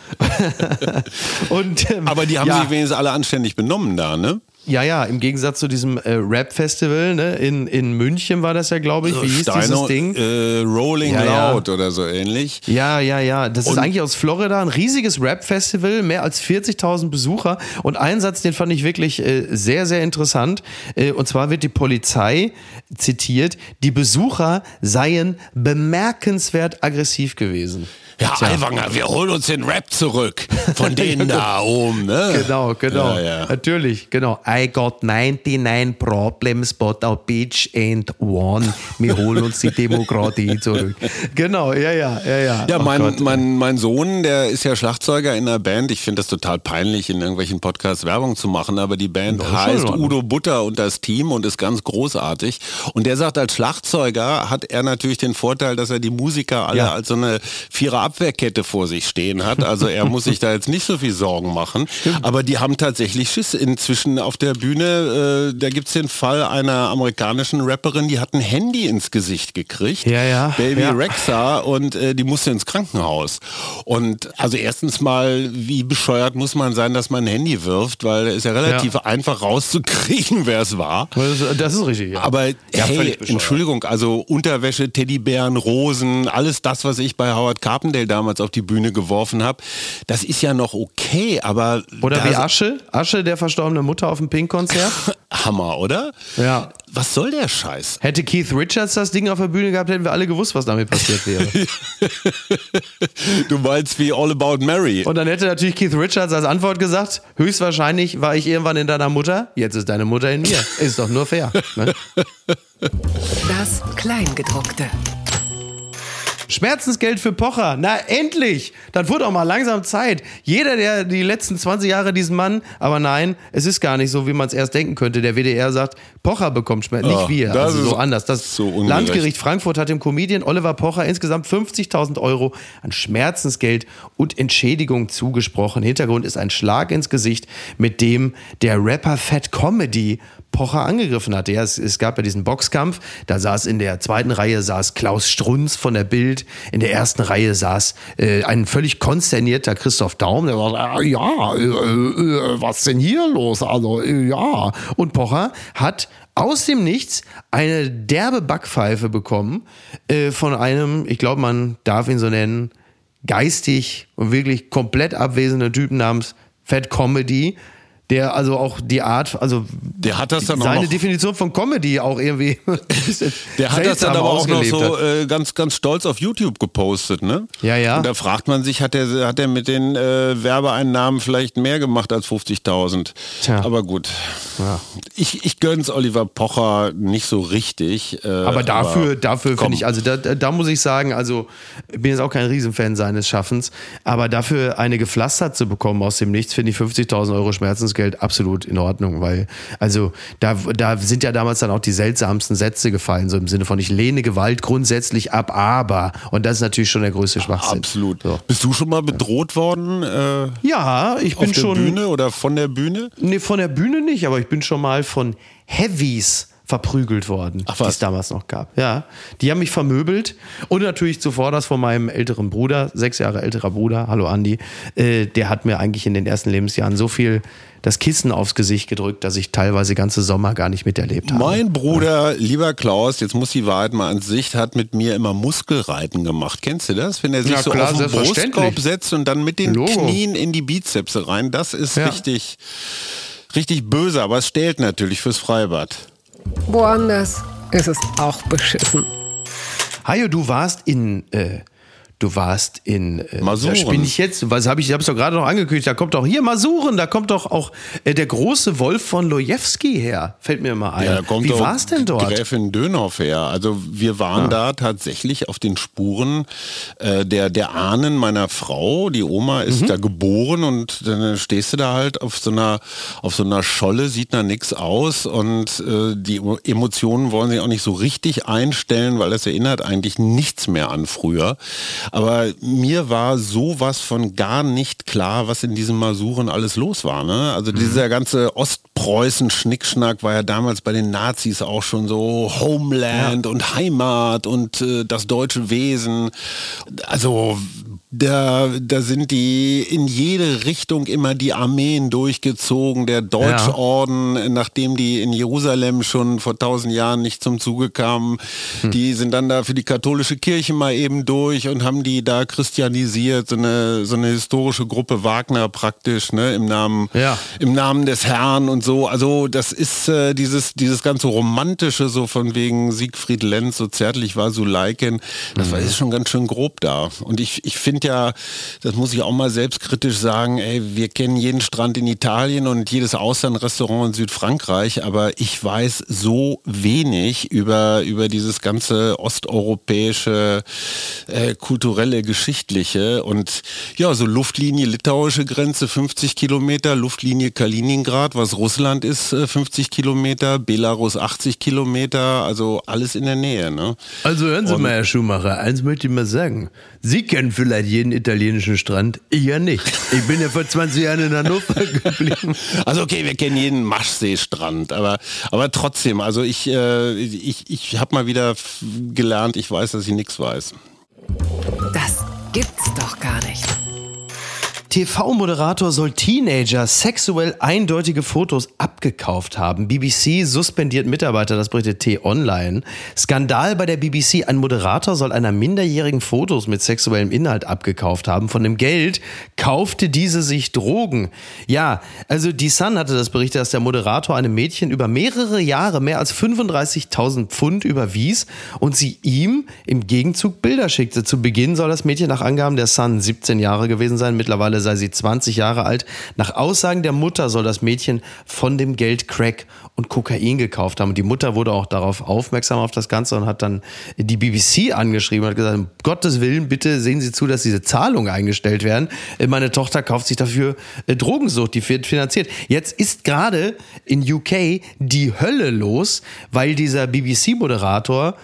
und, ähm, Aber die haben ja, sich wenigstens alle anständig benommen da, ne? Ja, ja, im Gegensatz zu diesem äh, Rap-Festival, ne? in, in München war das ja, glaube ich. Wie hieß dieses Steino, Ding? Äh, Rolling Ja, ja. Loud oder so ähnlich. Ja, ja, ja. Das ist Und- eigentlich aus Florida ein riesiges Rap-Festival, mehr als 40.000 Besucher. Und einen Satz, den fand ich wirklich äh, sehr, sehr interessant. Äh, und zwar wird die Polizei zitiert, die Besucher seien bemerkenswert aggressiv gewesen. Ja, Tja. Aiwanger, wir holen uns den Rap zurück von denen da oben, ne? Genau, genau. Ja, ja. Natürlich, genau. I got 99 problems, but a bitch and one. Wir holen uns die Demokratie zurück. Genau, ja, ja, ja, ja. Ja, Oh mein, Gott. mein, mein Sohn, der ist ja Schlagzeuger in einer Band. Ich finde das total peinlich, in irgendwelchen Podcasts Werbung zu machen, aber die Band schon heißt. Udo Butter und das Team und ist ganz großartig. Und der sagt, als Schlagzeuger hat er natürlich den Vorteil, dass er die Musiker alle Ja. als so eine Vierer-Abwehrkette vor sich stehen hat. Also er muss sich da jetzt nicht so viel Sorgen machen. Aber die haben tatsächlich Schiss. Inzwischen auf der Bühne, äh, da gibt's den Fall einer amerikanischen Rapperin, die hat ein Handy ins Gesicht gekriegt. Ja, ja, Baby ja. Rexa und äh, die musste ins Krankenhaus. Und also erstens mal, wie bescheuert muss man sein, dass man ein Handy wirft, weil es ist ja relativ Ja. einfach rauszukriegen, wer es war. Das, ist richtig, ja. Aber hey. Entschuldigung, also Unterwäsche, Teddybären, Rosen, alles das, was ich bei Howard Carpendale damals auf die Bühne geworfen habe, das ist ja noch okay, aber Oder wie Asche, Asche der verstorbenen Mutter auf dem Pink-Konzert. Hammer, oder? Ja. Was soll der Scheiß? Hätte Keith Richards das Ding auf der Bühne gehabt, hätten wir alle gewusst, was damit passiert wäre. Du meinst wie All About Mary. Und dann hätte natürlich Keith Richards als Antwort gesagt, höchstwahrscheinlich war ich irgendwann in deiner Mutter, jetzt ist deine Mutter in mir. Ist doch nur fair. Ne? Das Kleingedruckte. Schmerzensgeld für Pocher. Na, endlich! Dann wurde auch mal langsam Zeit. Jeder, der die letzten 20 Jahre diesen Mann, aber nein, es ist gar nicht so, wie man es erst denken könnte. Der WDR sagt, Pocher bekommt Schmerz, nicht wir. das Also ist so anders. Das so. Landgericht Frankfurt hat dem Comedian Oliver Pocher insgesamt 50.000 Euro an Schmerzensgeld und Entschädigung zugesprochen. Hintergrund ist ein Schlag ins Gesicht, mit dem der Rapper Fat Comedy Pocher angegriffen hatte. Ja, es, es gab ja diesen Boxkampf, da saß in der zweiten Reihe saß Klaus Strunz von der Bild, in der ersten Reihe saß äh, ein völlig konsternierter Christoph Daum, der war, äh, ja, äh, was denn hier los? Also, äh, ja. Und Pocher hat aus dem Nichts eine derbe Backpfeife bekommen äh, von einem, ich glaube, man darf ihn so nennen, geistig und wirklich komplett abwesenden Typen namens Fat Comedy, der also auch die Art, also der hat das dann seine auch noch, Definition von Comedy auch irgendwie. der hat das dann aber auch noch so äh, ganz ganz stolz auf YouTube gepostet, ne? Ja, ja. Und da fragt man sich, hat er hat mit den äh, Werbeeinnahmen vielleicht mehr gemacht als 50.000? Tja. Aber gut, Ja. ich ich gönn's Oliver Pocher nicht so richtig. Äh, Aber dafür, dafür finde ich, also da, da da muss ich sagen, also ich bin jetzt auch kein Riesenfan seines Schaffens, aber dafür eine gepflastert zu bekommen aus dem Nichts, finde ich 50.000 Euro Schmerzensgeld absolut in Ordnung, weil, also da, da sind ja damals dann auch die seltsamsten Sätze gefallen, so im Sinne von ich lehne Gewalt grundsätzlich ab, aber, und das ist natürlich schon der größte Schwachsinn. Absolut. So. Bist du schon mal bedroht worden äh, Ja, ich auf bin der schon. Bühne oder von der Bühne? Nee, von der Bühne nicht, aber ich bin schon mal von Heavies verprügelt worden, Ach die es damals noch gab. Ja, die haben mich vermöbelt und natürlich zuvor das von meinem älteren Bruder, sechs Jahre älterer Bruder, hallo Andi, äh, der hat mir eigentlich in den ersten Lebensjahren so viel das Kissen aufs Gesicht gedrückt, dass ich teilweise ganze Sommer gar nicht miterlebt habe. Mein Bruder, lieber Klaus, jetzt muss die Wahrheit mal ans Sicht, hat mit mir immer Muskelreiten gemacht. Kennst du das? Wenn er sich Ja, so klar, auf den. Brustkorb setzt und dann mit den Logo. Knien in die Bizepse rein. Das ist Ja. richtig, richtig böse, aber es stellt natürlich fürs Freibad. Woanders ist es auch beschissen. Hajo, du warst in, äh, du warst in äh, Masuren. Da bin ich jetzt, was habe ich, ich habe es doch gerade noch angekündigt, da kommt doch hier Masuren, da kommt doch auch äh, der große Wolf von Lojewski her, fällt mir mal ein. Ja, da kommt Wie war es denn dort? Gräfin Dönhoff her. Also wir waren da tatsächlich auf den Spuren äh, der, der Ahnen meiner Frau. Die Oma ist Mhm. da geboren und dann stehst du da halt auf so einer, auf so einer Scholle, sieht da nichts aus und äh, die Emotionen wollen sich auch nicht so richtig einstellen, weil das erinnert eigentlich nichts mehr an früher. Aber mir war sowas von gar nicht klar, was in diesen Masuren alles los war. Ne? Also dieser ganze Ostpreußen-Schnickschnack war ja damals bei den Nazis auch schon so Homeland und Heimat und äh, das deutsche Wesen. Also da, da sind die in jede Richtung immer die Armeen durchgezogen, der Deutschorden, nachdem die in Jerusalem schon vor tausend Jahren nicht zum Zuge kamen, die sind dann da für die katholische Kirche mal eben durch und haben die da christianisiert, so eine, so eine historische Gruppe Wagner praktisch, ne, im Namen, Ja. im Namen des Herrn und so. Also das ist äh, dieses, dieses ganze romantische, so von wegen Siegfried Lenz, so zärtlich war Suleiken, das war ist schon ganz schön grob da. Und ich, ich finde ja, das muss ich auch mal selbstkritisch sagen, ey, wir kennen jeden Strand in Italien und jedes Auslandrestaurant in Südfrankreich, aber ich weiß so wenig über, über dieses ganze osteuropäische, äh, kulturelle, geschichtliche und ja, so Luftlinie litauische Grenze 50 Kilometer, Luftlinie Kaliningrad, was Russland ist, äh, 50 Kilometer, Belarus 80 Kilometer, also alles in der Nähe, ne? Also hören Sie mal, Herr Schumacher, eins möchte ich mal sagen. Sie kennen vielleicht jeden italienischen Strand, ich ja nicht. Ich bin ja vor 20 Jahren in Hannover geblieben. Also okay, wir kennen jeden Maschseestrand, aber, aber trotzdem, also ich, äh, ich, ich habe mal wieder gelernt, ich weiß, dass ich nichts weiß. Das TV-Moderator soll Teenager sexuell eindeutige Fotos abgekauft haben. BBC suspendiert Mitarbeiter, das berichtet T-Online. Skandal bei der BBC. Ein Moderator soll einer Minderjährigen Fotos mit sexuellem Inhalt abgekauft haben. Von dem Geld kaufte diese sich Drogen. Ja, also die Sun hatte das berichtet, dass der Moderator einem Mädchen über mehrere Jahre mehr als 35.000 Pfund überwies und sie ihm im Gegenzug Bilder schickte. Zu Beginn soll das Mädchen nach Angaben der Sun 17 Jahre gewesen sein. Mittlerweile sei sie 20 Jahre alt. Nach Aussagen der Mutter soll das Mädchen von dem Geld Crack und Kokain gekauft haben. Und die Mutter wurde auch darauf aufmerksam auf das Ganze und hat dann die BBC angeschrieben und hat gesagt, um Gottes Willen, bitte sehen Sie zu, dass diese Zahlungen eingestellt werden. Meine Tochter kauft sich dafür äh, Drogensucht, die wird finanziert. Jetzt ist gerade in UK die Hölle los, weil dieser BBC-Moderator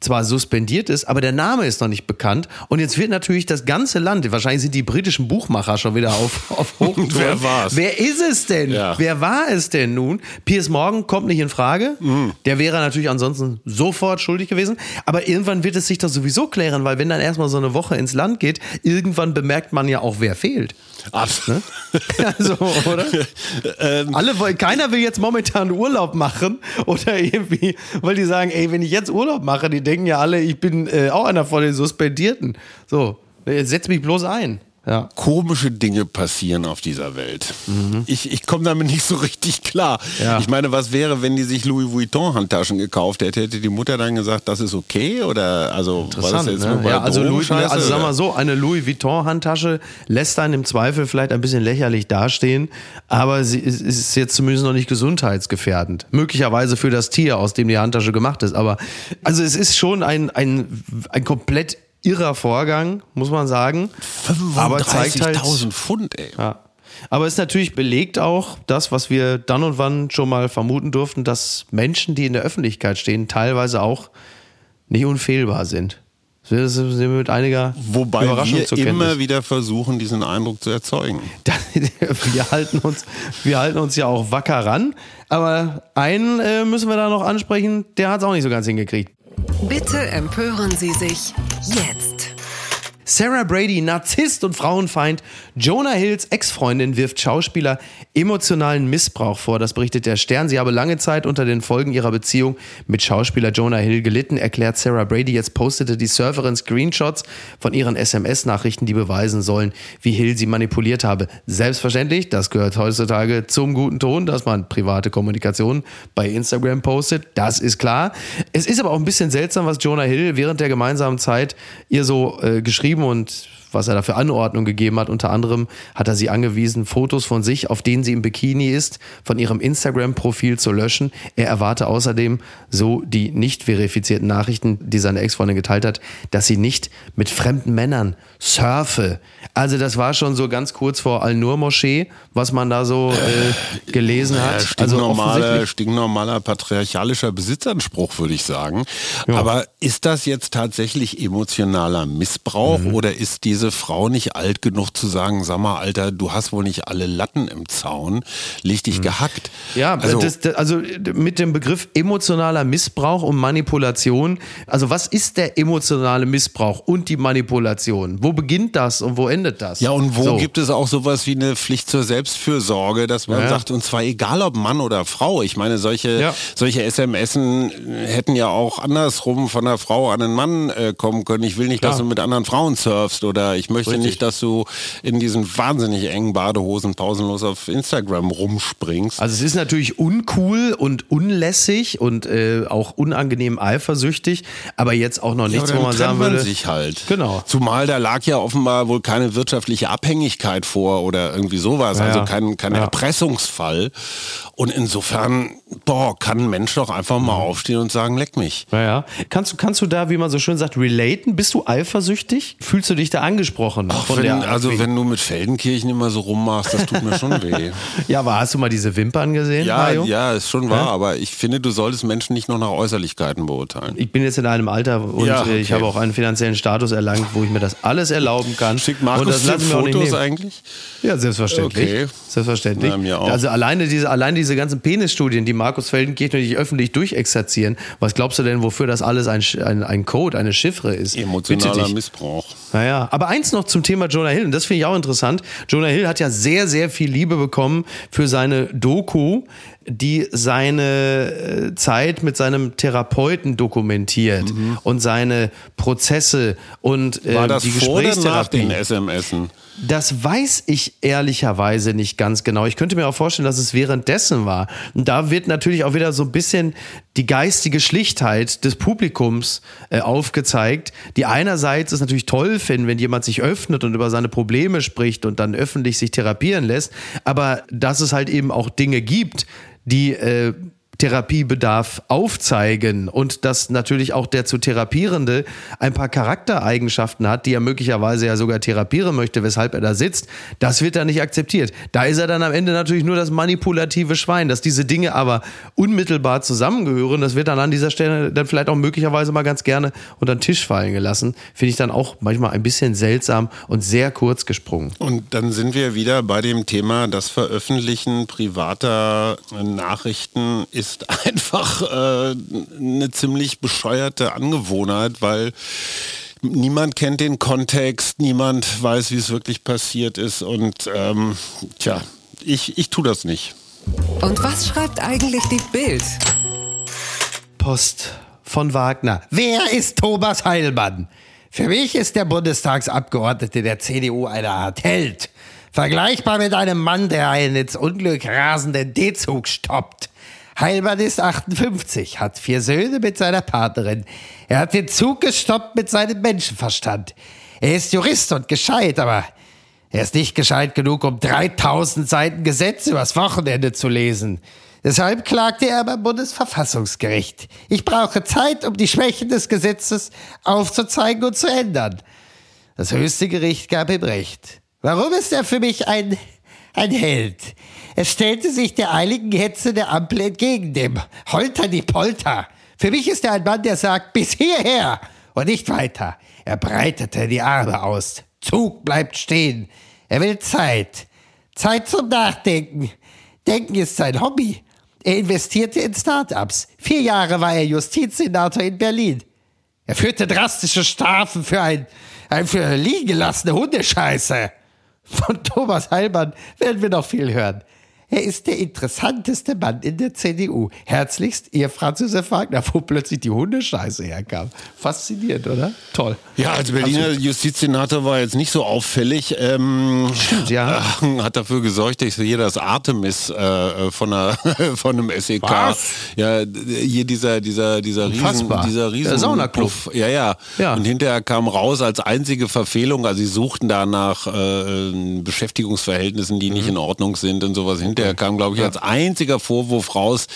zwar suspendiert ist, aber der Name ist noch nicht bekannt. Und jetzt wird natürlich das ganze Land, wahrscheinlich sind die britischen Buchmacher schon wieder auf, auf Hochtouren. Wer war's? Wer ist es denn? Ja. Wer war es denn nun? Piers Morgan kommt nicht in Frage. Mhm. Der wäre natürlich ansonsten sofort schuldig gewesen. Aber irgendwann wird es sich doch sowieso klären, weil wenn dann erstmal so eine Woche ins Land geht, irgendwann bemerkt man ja auch, wer fehlt. Ne? Also, oder? ähm, Alle wollen, keiner will jetzt momentan Urlaub machen oder irgendwie, weil die sagen, ey, wenn ich jetzt Urlaub mache, die denken ja alle, ich bin äh, auch einer von den Suspendierten. So, setz mich bloß ein. Ja. Komische Dinge passieren auf dieser Welt. Mhm. Ich, ich komme damit nicht so richtig klar. Ja. Ich meine, was wäre, wenn die sich Louis Vuitton Handtaschen gekauft hätte? Hätte die Mutter dann gesagt, das ist okay? Oder also war das jetzt ne? ja, also, Louis, also sag mal so, eine Louis Vuitton Handtasche lässt einen im Zweifel vielleicht ein bisschen lächerlich dastehen, aber sie ist, ist jetzt zumindest noch nicht gesundheitsgefährdend. Möglicherweise für das Tier, aus dem die Handtasche gemacht ist. Aber also es ist schon ein, ein, ein komplett irrer Vorgang, muss man sagen. 35.000 halt, Pfund, ey. Ja. Aber es ist natürlich belegt auch das, was wir dann und wann schon mal vermuten durften, dass Menschen, die in der Öffentlichkeit stehen, teilweise auch nicht unfehlbar sind. Das sind wir mit einiger Wobei Überraschung wir immer wieder versuchen, diesen Eindruck zu erzeugen. wir, halten uns, wir halten uns ja auch wacker ran. Aber einen äh, müssen wir da noch ansprechen, der hat es auch nicht so ganz hingekriegt. Bitte empören Sie sich jetzt. Sarah Brady, Narzisst und Frauenfeind. Jonah Hills Ex-Freundin wirft Schauspieler emotionalen Missbrauch vor. Das berichtet der Stern. Sie habe lange Zeit unter den Folgen ihrer Beziehung mit Schauspieler Jonah Hill gelitten, erklärt Sarah Brady. Jetzt postete die Surferin Screenshots von ihren SMS-Nachrichten, die beweisen sollen, wie Hill sie manipuliert habe. Selbstverständlich, das gehört heutzutage zum guten Ton, dass man private Kommunikation bei Instagram postet. Das ist klar. Es ist aber auch ein bisschen seltsam, was Jonah Hill während der gemeinsamen Zeit ihr so äh, geschrieben geschrieben und was er da für Anordnung gegeben hat. Unter anderem hat er sie angewiesen, Fotos von sich, auf denen sie im Bikini ist, von ihrem Instagram-Profil zu löschen. Er erwarte außerdem, so die nicht verifizierten Nachrichten, die seine Ex-Freundin geteilt hat, dass sie nicht mit fremden Männern surfe. Also das war schon so ganz kurz vor Al-Nur-Moschee, was man da so äh, gelesen hat. Ja, stinknormaler, also stinknormaler patriarchalischer Besitzanspruch, würde ich sagen. Ja. Aber ist das jetzt tatsächlich emotionaler Missbrauch mhm. oder ist diese Frau nicht alt genug zu sagen, sag mal, Alter, du hast wohl nicht alle Latten im Zaun, leg dich mhm. gehackt. Ja, also, das, das, also mit dem Begriff emotionaler Missbrauch und Manipulation, also was ist der emotionale Missbrauch und die Manipulation? Wo beginnt das und wo endet das? Ja, und wo so. gibt es auch sowas wie eine Pflicht zur Selbstfürsorge, dass man ja. sagt, und zwar egal ob Mann oder Frau. Ich meine, solche, ja. solche SMSen hätten ja auch andersrum von einer Frau an einen Mann äh, kommen können. Ich will nicht, Klar. dass du mit anderen Frauen surfst oder ich möchte Richtig. nicht, dass du in diesen wahnsinnig engen Badehosen pausenlos auf Instagram rumspringst. Also es ist natürlich uncool und unlässig und äh, auch unangenehm eifersüchtig, aber jetzt auch noch nichts, ja, wo man sagen würde. Sich halt. Genau. Zumal da lag ja offenbar wohl keine wirtschaftliche Abhängigkeit vor oder irgendwie sowas, ja, also kein, kein ja. Erpressungsfall. Und insofern, boah, kann ein Mensch doch einfach mal aufstehen und sagen, leck mich. Ja, Kannst, du, kannst du da, wie man so schön sagt, relaten? Bist du eifersüchtig? Fühlst du dich da angesprochen? Ach, wenn, also wenn du mit Feldenkirchen immer so rummachst, das tut mir schon weh. ja, aber hast du mal diese Wimpern gesehen, Ja, Mario? ja, ist schon wahr, ja? aber ich finde, du solltest Menschen nicht noch nach Äußerlichkeiten beurteilen. Ich bin jetzt in einem Alter und ja, okay. ich habe auch einen finanziellen Status erlangt, wo ich mir das alles erlauben kann. Schickt Markus und das lassen Fotos eigentlich? Ja, selbstverständlich. Okay. Selbstverständlich. Ja, also alleine diese, allein diese ganzen Penisstudien, die Markus Feldenkirchen nicht öffentlich durchexerzieren, was glaubst du denn, wofür das alles ein, ein, ein Code, eine Chiffre ist? Emotionaler Missbrauch. Naja, aber eins noch zum Thema Jonah Hill, und das finde ich auch interessant. Jonah Hill hat ja sehr, sehr viel Liebe bekommen für seine Doku, die seine äh, Zeit mit seinem Therapeuten dokumentiert mhm. und seine Prozesse und äh, War das die vor oder nach den SMSen? Das weiß ich ehrlicherweise nicht ganz genau. Ich könnte mir auch vorstellen, dass es währenddessen war. Und da wird natürlich auch wieder so ein bisschen die geistige Schlichtheit des Publikums äh, aufgezeigt, die einerseits es natürlich toll finden, wenn jemand sich öffnet und über seine Probleme spricht und dann öffentlich sich therapieren lässt, aber dass es halt eben auch Dinge gibt, die äh, Therapiebedarf aufzeigen und dass natürlich auch der zu Therapierende ein paar Charaktereigenschaften hat, die er möglicherweise ja sogar therapieren möchte, weshalb er da sitzt, das wird dann nicht akzeptiert. Da ist er dann am Ende natürlich nur das manipulative Schwein, dass diese Dinge aber unmittelbar zusammengehören, das wird dann an dieser Stelle dann vielleicht auch möglicherweise mal ganz gerne unter den Tisch fallen gelassen. Finde ich dann auch manchmal ein bisschen seltsam und sehr kurz gesprungen. Und dann sind wir wieder bei dem Thema, das Veröffentlichen privater Nachrichten ist ist einfach äh, eine ziemlich bescheuerte Angewohnheit, weil niemand kennt den Kontext, niemand weiß, wie es wirklich passiert ist und ähm, tja, ich, ich tue das nicht. Und was schreibt eigentlich die Bild? Post von Wagner. Wer ist Thomas Heilmann? Für mich ist der Bundestagsabgeordnete der CDU eine Art Held. Vergleichbar mit einem Mann, der einen ins Unglück rasenden D-Zug stoppt. Heilmann ist 58, hat vier Söhne mit seiner Partnerin. Er hat den Zug gestoppt mit seinem Menschenverstand. Er ist Jurist und gescheit, aber er ist nicht gescheit genug, um 3000 Seiten Gesetze übers Wochenende zu lesen. Deshalb klagte er beim Bundesverfassungsgericht. Ich brauche Zeit, um die Schwächen des Gesetzes aufzuzeigen und zu ändern. Das höchste Gericht gab ihm recht. Warum ist er für mich ein, ein Held? Er stellte sich der eiligen Hetze der Ampel entgegen, dem Holter die Polter. Für mich ist er ein Mann, der sagt, bis hierher und nicht weiter. Er breitete die Arme aus. Zug bleibt stehen. Er will Zeit. Zeit zum Nachdenken. Denken ist sein Hobby. Er investierte in Start-ups. Vier Jahre war er Justizsenator in Berlin. Er führte drastische Strafen für ein, ein für liegen Hundescheiße. Von Thomas Heilmann werden wir noch viel hören. Er ist der interessanteste Mann in der CDU. Herzlichst, ihr Franz Josef Wagner, wo plötzlich die Hundescheiße herkam. Faszinierend, oder? Toll. Ja, als Berliner Justizsenator war jetzt nicht so auffällig. Ähm, Stimmt, ja. Äh, hat dafür gesorgt, dass hier das Artemis äh, von, einer, von einem SEK. Was? Ja, hier dieser, dieser, dieser Riesen, Unfassbar. dieser Riesen Der Saunaclub. Puff. Ja, ja, Ja. Und hinterher kam raus als einzige Verfehlung, also sie suchten da nach äh, Beschäftigungsverhältnissen, die Mhm. nicht in Ordnung sind und sowas. Hinterher kam, glaube ich, als einziger Vorwurf raus,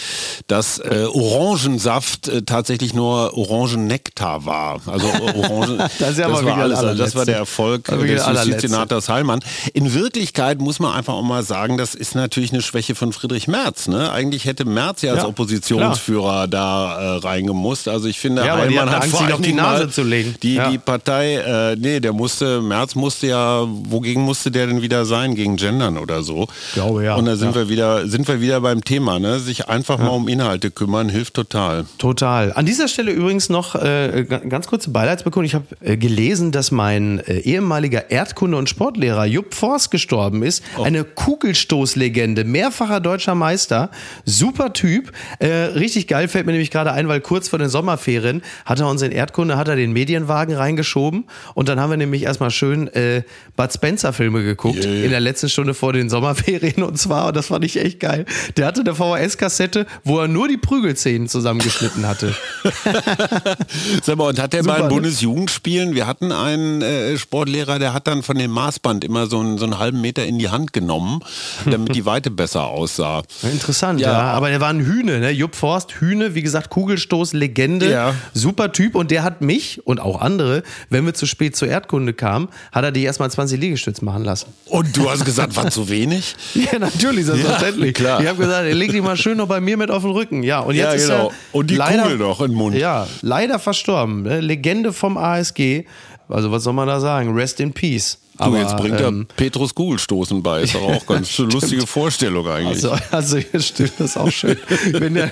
dass äh, Orangensaft äh, tatsächlich nur Orangennektar war. Also Orangen, Das ja aber war alles. das Also das war der. Erfolg Das des das. Justizsenators Heilmann. In Wirklichkeit muss man einfach auch mal sagen, das ist natürlich eine Schwäche von Friedrich Merz. Ne? Eigentlich hätte Merz ja als Ja, Oppositionsführer da äh, reingemusst. Also ich finde, Ja, Heilmann hatten hat Angst, vor sich auf die Nase zu legen. Die, Ja. die Partei, äh, nee, der musste, Merz musste ja, wogegen musste der denn wieder sein? Gegen Gendern oder so? Glaube, ja. Und da sind Ja. wir wieder, sind wir wieder beim Thema, ne? Sich einfach mal um Inhalte kümmern, hilft total. Total. An dieser Stelle übrigens noch äh, ga- ganz kurze Beileidsbekundung. Ich habe äh, gelesen, dass mein äh, ehemaliger Erdkunde- und Sportlehrer Jupp Forst gestorben ist. Eine Kugelstoßlegende, mehrfacher deutscher Meister, super Typ. Äh, richtig geil fällt mir nämlich gerade ein, weil kurz vor den Sommerferien hat er uns in Erdkunde, hat er den Medienwagen reingeschoben und dann haben wir nämlich erstmal schön äh, Bud Spencer Filme geguckt in der letzten Stunde vor den Sommerferien und zwar, und das fand ich echt geil, der hatte eine VHS-Kassette, wo er nur die Prügelszenen zusammengeschnitten hatte. Sag mal, und hat der Super, den ne? Bundesjugendspielen, wir hatten einen äh, Sportlehrer, der hat dann von dem Maßband immer so einen, so einen halben Meter in die Hand genommen, damit die Weite besser aussah. Interessant, ja. Ja. Aber der war ein Hühne, ne? Jupp Forst, Hühne, wie gesagt, Kugelstoß, Legende, Ja. super Typ. Und der hat mich und auch andere, wenn wir zu spät zur Erdkunde kamen, hat er die erstmal 20 Liegestütz machen lassen. Und du hast gesagt, war zu wenig? Ja, natürlich, selbstverständlich. Ja, klar. Ich habe gesagt, er legt die mal schön noch bei mir mit auf den Rücken. Ja, und jetzt Ja, ist genau. er Und die leider, Kugel noch den Mund. Ja, leider verstorben. Ne? Legende vom ASG. Also was soll man da sagen? Rest in Peace. Aber jetzt bringt er ähm, Petrus Kugelstoßen bei. Ist doch auch ganz eine lustige Vorstellung eigentlich. Also, also hier stimmt das auch schön. Wenn der,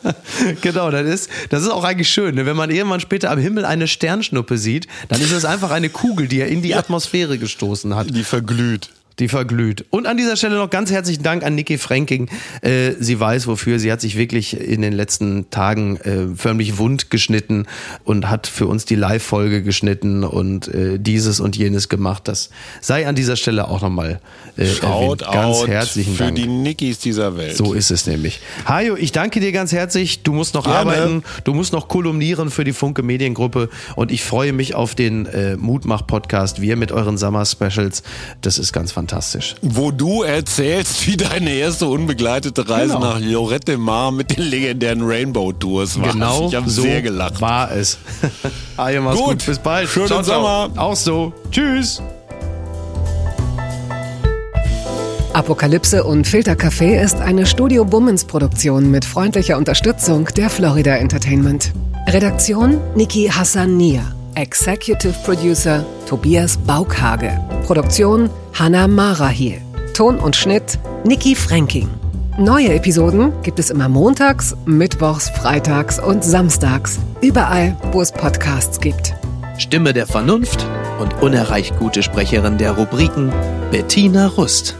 genau, das ist, das ist auch eigentlich schön. Ne? Wenn man irgendwann später am Himmel eine Sternschnuppe sieht, dann ist es einfach eine Kugel, die er in die Atmosphäre gestoßen hat. die verglüht. Die verglüht. Und an dieser Stelle noch ganz herzlichen Dank an Niki Franking. Äh, sie weiß wofür. Sie hat sich wirklich in den letzten Tagen äh, förmlich wund geschnitten und hat für uns die Live-Folge geschnitten und äh, dieses und jenes gemacht. Das sei an dieser Stelle auch nochmal äh, erwähnt. Ganz herzlichen für Dank. die Nickis dieser Welt. So ist es nämlich. Hajo, ich danke dir ganz herzlich. Du musst noch Gerne. arbeiten, du musst noch kolumnieren für die Funke Mediengruppe und ich freue mich auf den äh, Mutmach-Podcast, wir mit euren Summer-Specials. Das ist ganz fantastisch. Wo du erzählst, wie deine erste unbegleitete Reise Genau. nach Lorette de Mar mit den legendären Rainbow Tours war. Genau ich habe so sehr gelacht. war es. Mach's gut. Gut. Bis bald. Schönen Sommer. Auch so. Tschüss. Apokalypse und Filtercafé ist eine Studio Bummens Produktion mit freundlicher Unterstützung der Florida Entertainment. Redaktion Niki Hassania. Executive Producer Tobias Baukhage. Produktion Hanna Marahiel. Ton und Schnitt Niki Franking. Neue Episoden gibt es immer montags, mittwochs, freitags und samstags. Überall, wo es Podcasts gibt. Stimme der Vernunft und unerreicht gute Sprecherin der Rubriken Bettina Rust.